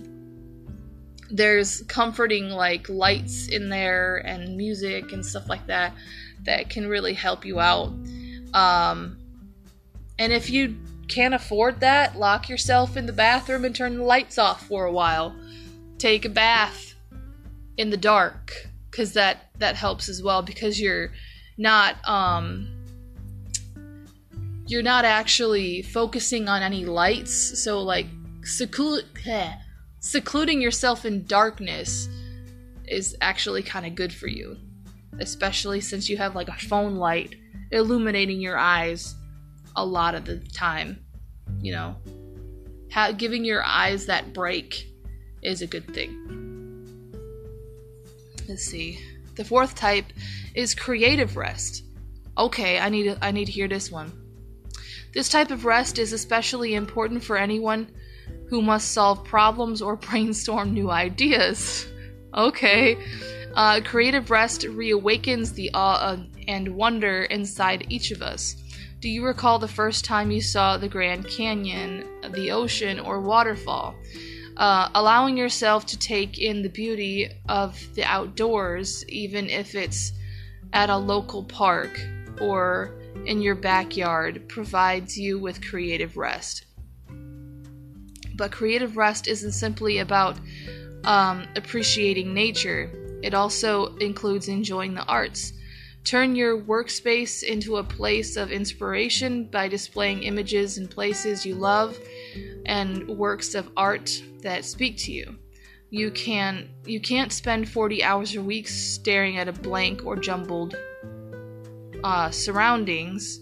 there's comforting like lights in there and music and stuff like that that can really help you out. Um, and if you can't afford that, lock yourself in the bathroom and turn the lights off for a while. Take a bath in the dark cuz that that helps as well because you're not um you're not actually focusing on any lights, so like seclu- secluding yourself in darkness is actually kind of good for you, especially since you have like a phone light illuminating your eyes a lot of the time. You know, giving your eyes that break is a good thing. Let's see. The fourth type is creative rest. Okay, I need I need to hear this one. This type of rest is especially important for anyone who must solve problems or brainstorm new ideas. Okay. Uh, creative rest reawakens the awe and wonder inside each of us. Do you recall the first time you saw the Grand Canyon, the ocean, or waterfall? Uh, allowing yourself to take in the beauty of the outdoors, even if it's at a local park or in your backyard, provides you with creative rest. But creative rest isn't simply about um, appreciating nature, it also includes enjoying the arts. Turn your workspace into a place of inspiration by displaying images and places you love and works of art that speak to you. You can you can't spend 40 hours a week staring at a blank or jumbled uh, surroundings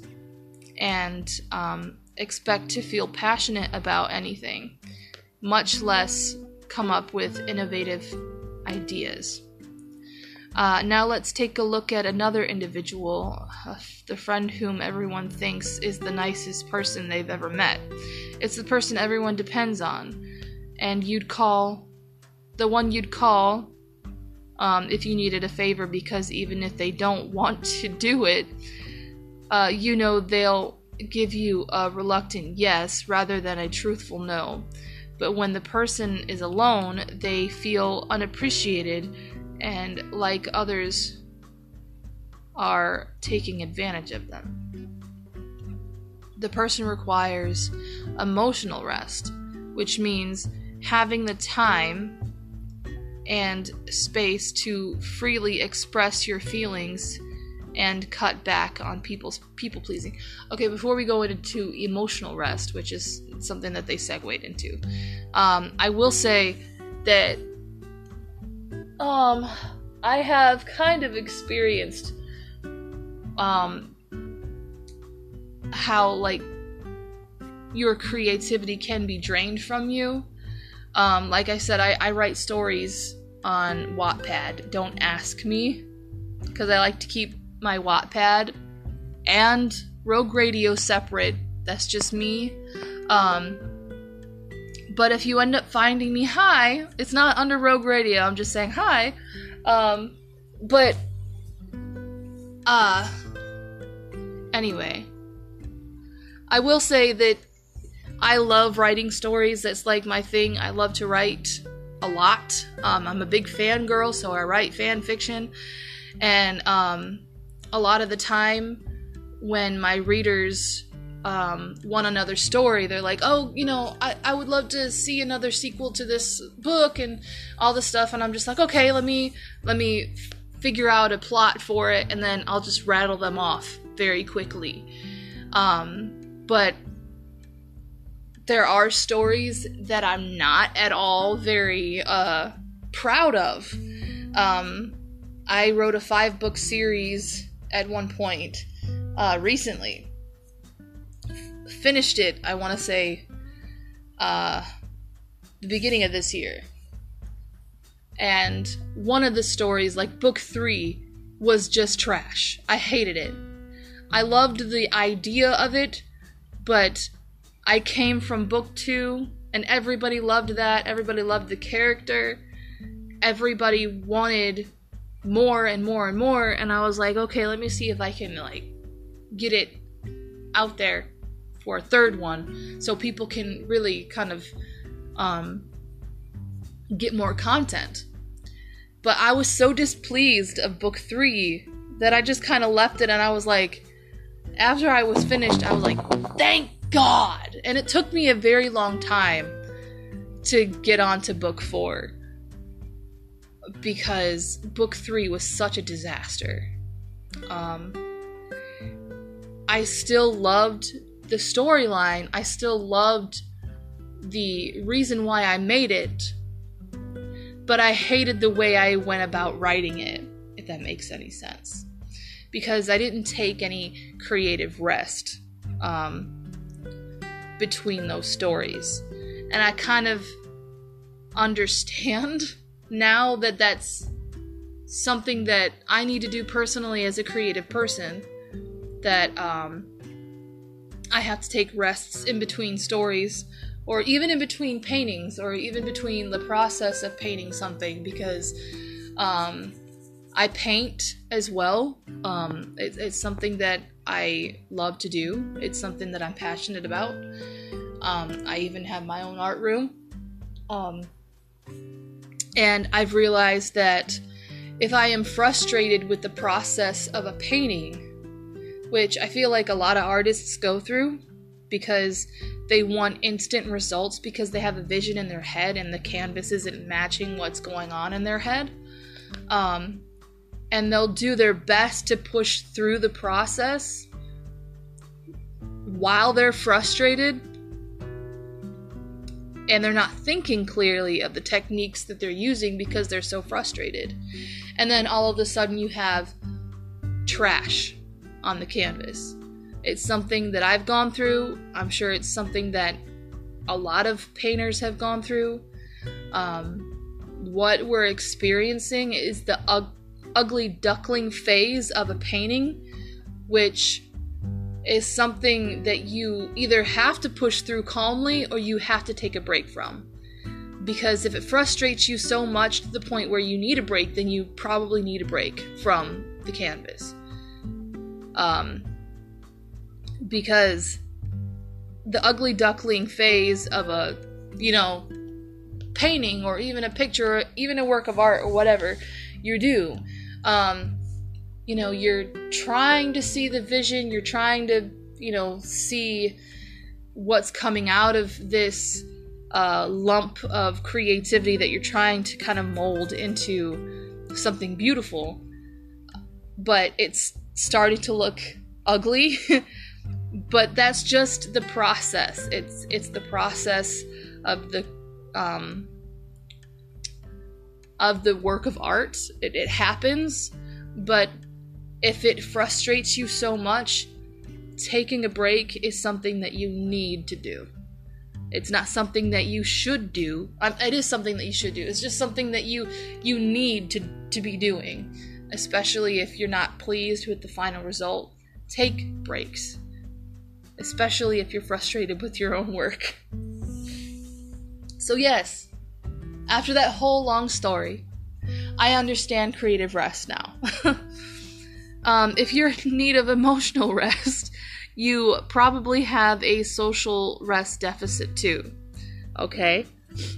and um, expect to feel passionate about anything, much less come up with innovative ideas. Uh, now let's take a look at another individual, uh, the friend whom everyone thinks is the nicest person they've ever met. It's the person everyone depends on, and you'd call the one you'd call um, if you needed a favor because even if they don't want to do it, uh, you know they'll give you a reluctant yes rather than a truthful no. But when the person is alone, they feel unappreciated and like others are taking advantage of them. The person requires emotional rest, which means having the time and space to freely express your feelings and cut back on people's people pleasing. Okay, before we go into emotional rest, which is something that they segued into, um, I will say that um, I have kind of experienced um, how like your creativity can be drained from you. Um, like I said, I, I write stories on Wattpad. Don't ask me because I like to keep my Wattpad and Rogue Radio separate. That's just me. Um, but if you end up finding me, hi, it's not under Rogue Radio. I'm just saying hi. Um, but, uh, anyway, I will say that I love writing stories. That's like my thing. I love to write a lot. Um, I'm a big fan girl, so I write fan fiction. And um, a lot of the time, when my readers um, want another story, they're like, oh, you know, I, I would love to see another sequel to this book and all this stuff. And I'm just like, okay, let me let me figure out a plot for it, and then I'll just rattle them off very quickly. Um, but there are stories that I'm not at all very uh, proud of. Um, I wrote a five book series at one point uh, recently. Finished it, I want to say, uh, the beginning of this year. And one of the stories, like book three, was just trash. I hated it. I loved the idea of it, but I came from book two, and everybody loved that. Everybody loved the character. Everybody wanted more and more and more, and I was like, okay, let me see if I can like get it out there for a third one, so people can really kind of um, get more content. But I was so displeased of book three that I just kind of left it, and I was like, after I was finished, I was like, thank God! And it took me a very long time to get on to book four because book three was such a disaster. Um, I still loved the storyline, I still loved the reason why I made it, but I hated the way I went about writing it, if that makes any sense. Because I didn't take any creative rest. Um, between those stories. And I kind of understand now that that's something that I need to do personally as a creative person. That um, I have to take rests in between stories or even in between paintings or even between the process of painting something because um, I paint as well. Um, it, it's something that I love to do, it's something that I'm passionate about. Um, I even have my own art room. Um, and I've realized that if I am frustrated with the process of a painting, which I feel like a lot of artists go through because they want instant results because they have a vision in their head and the canvas isn't matching what's going on in their head. Um, and they'll do their best to push through the process while they're frustrated and they're not thinking clearly of the techniques that they're using because they're so frustrated. And then all of a sudden you have trash on the canvas. It's something that I've gone through. I'm sure it's something that a lot of painters have gone through. Um, what we're experiencing is the ugly duckling phase of a painting, which is something that you either have to push through calmly or you have to take a break from. Because if it frustrates you so much to the point where you need a break, then you probably need a break from the canvas. Um, because the ugly duckling phase of a, you know, painting or even a picture, or even a work of art or whatever you do, um, you know, you're trying to see the vision, you're trying to, you know, see what's coming out of this uh, lump of creativity that you're trying to kind of mold into something beautiful, but it's starting to look ugly. but that's just the process. It's it's the process of the um, of the work of art. It, it happens, but if it frustrates you so much, taking a break is something that you need to do. It's not something that you should do. Um, it is something that you should do. It's just something that you you need to to be doing, especially if you're not pleased with the final result. Take breaks, especially if you're frustrated with your own work. So yes, after that whole long story, I understand creative rest now. um, if you're in need of emotional rest, you probably have a social rest deficit too. Okay?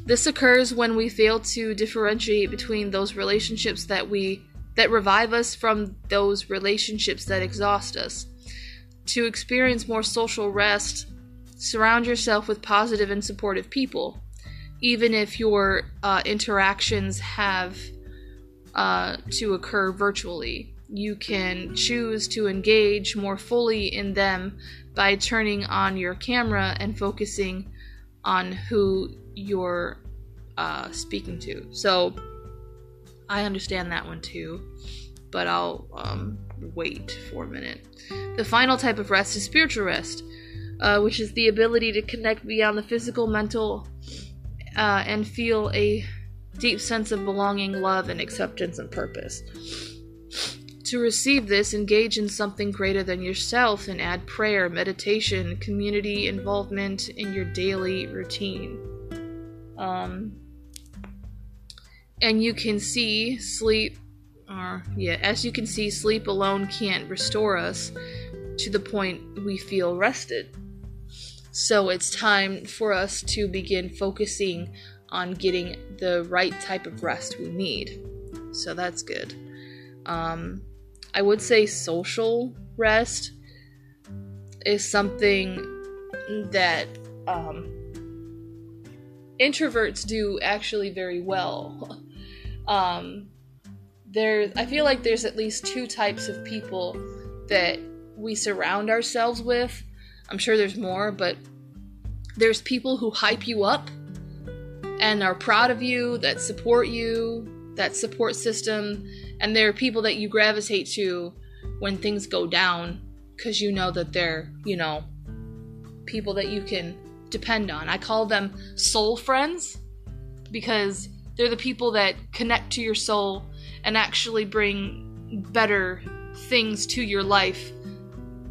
This occurs when we fail to differentiate between those relationships that we that revive us from those relationships that exhaust us. To experience more social rest, surround yourself with positive and supportive people even if your uh, interactions have uh, to occur virtually. You can choose to engage more fully in them by turning on your camera and focusing on who you're uh, speaking to. So I understand that one too, but I'll um, wait for a minute. The final type of rest is spiritual rest, uh, which is the ability to connect beyond the physical, mental, uh, and feel a deep sense of belonging, love, and acceptance and purpose. To receive this, engage in something greater than yourself and add prayer, meditation, community involvement in your daily routine. Um, and you can see sleep, or yeah, as you can see, sleep alone can't restore us to the point we feel rested. So it's time for us to begin focusing on getting the right type of rest we need. So that's good. Um, I would say social rest is something that um, introverts do actually very well. Um, there, I feel like there's at least two types of people that we surround ourselves with I'm sure there's more, but there's people who hype you up and are proud of you, that support you, that support system, and there are people that you gravitate to when things go down because you know that they're, you know, people that you can depend on. I call them soul friends because they're the people that connect to your soul and actually bring better things to your life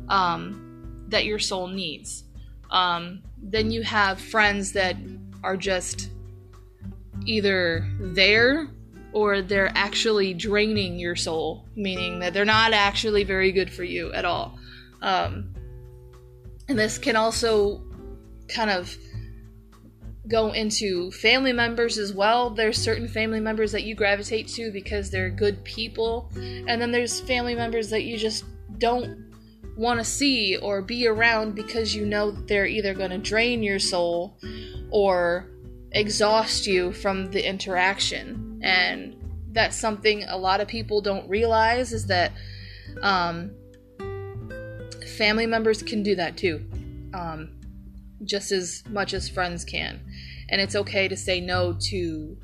um, that your soul needs. Um, then you have friends that are just either there or they're actually draining your soul, meaning that they're not actually very good for you at all. Um, and this can also kind of go into family members as well. There's certain family members that you gravitate to because they're good people, and then there's family members that you just don't want to see or be around because you know they're either going to drain your soul or exhaust you from the interaction. And that's something a lot of people don't realize is that um, family members can do that too. Um, just as much as friends can. And it's okay to say no to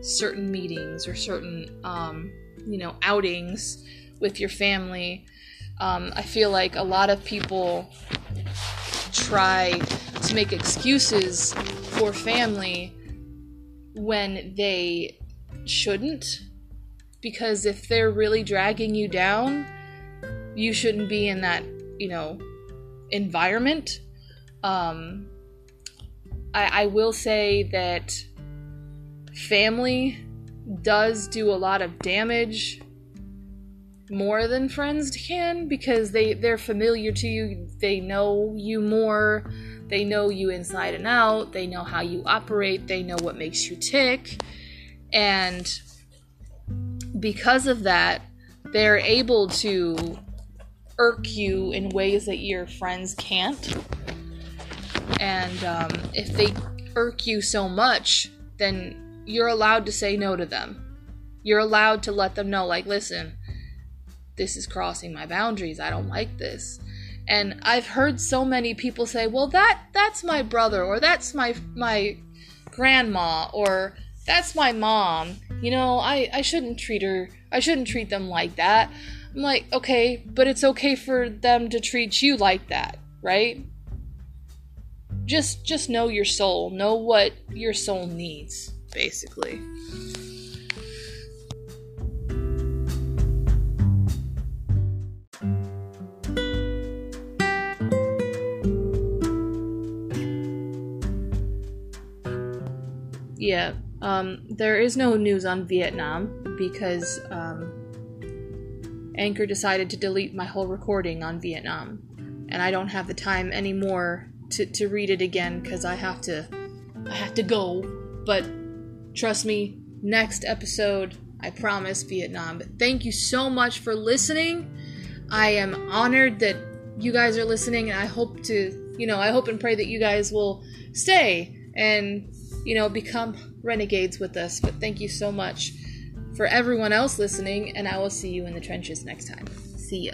certain meetings or certain, um, you know, outings with your family. Um, I feel like a lot of people try to make excuses for family when they shouldn't. Because if they're really dragging you down, you shouldn't be in that, you know, environment um, I, I will say that family does do a lot of damage more than friends can because they they're familiar to you. They know you more. They know you inside and out. They know how you operate. They know what makes you tick. And because of that they're able to irk you in ways that your friends can't and um, if they irk you so much, then you're allowed to say no to them. You're allowed to let them know, like, listen, this is crossing my boundaries. I don't like this. And I've heard so many people say, "Well, that that's my brother, or that's my my grandma, or that's my mom. You know, I I shouldn't treat her. I shouldn't treat them like that." I'm like, okay, but it's okay for them to treat you like that, right? Just just know your soul. Know what your soul needs. basically. Yeah um, there is no news on vietnam because um, anchor decided to delete my whole recording on vietnam and i don't have the time anymore to, to read it again because I have to I have to go. But trust me, next episode, I promise Vietnam. But thank you so much for listening. I am honored that you guys are listening and I hope to, you know, I hope and pray that you guys will stay and, you know, become renegades with us. But thank you so much for everyone else listening and I will see you in the trenches next time. See ya.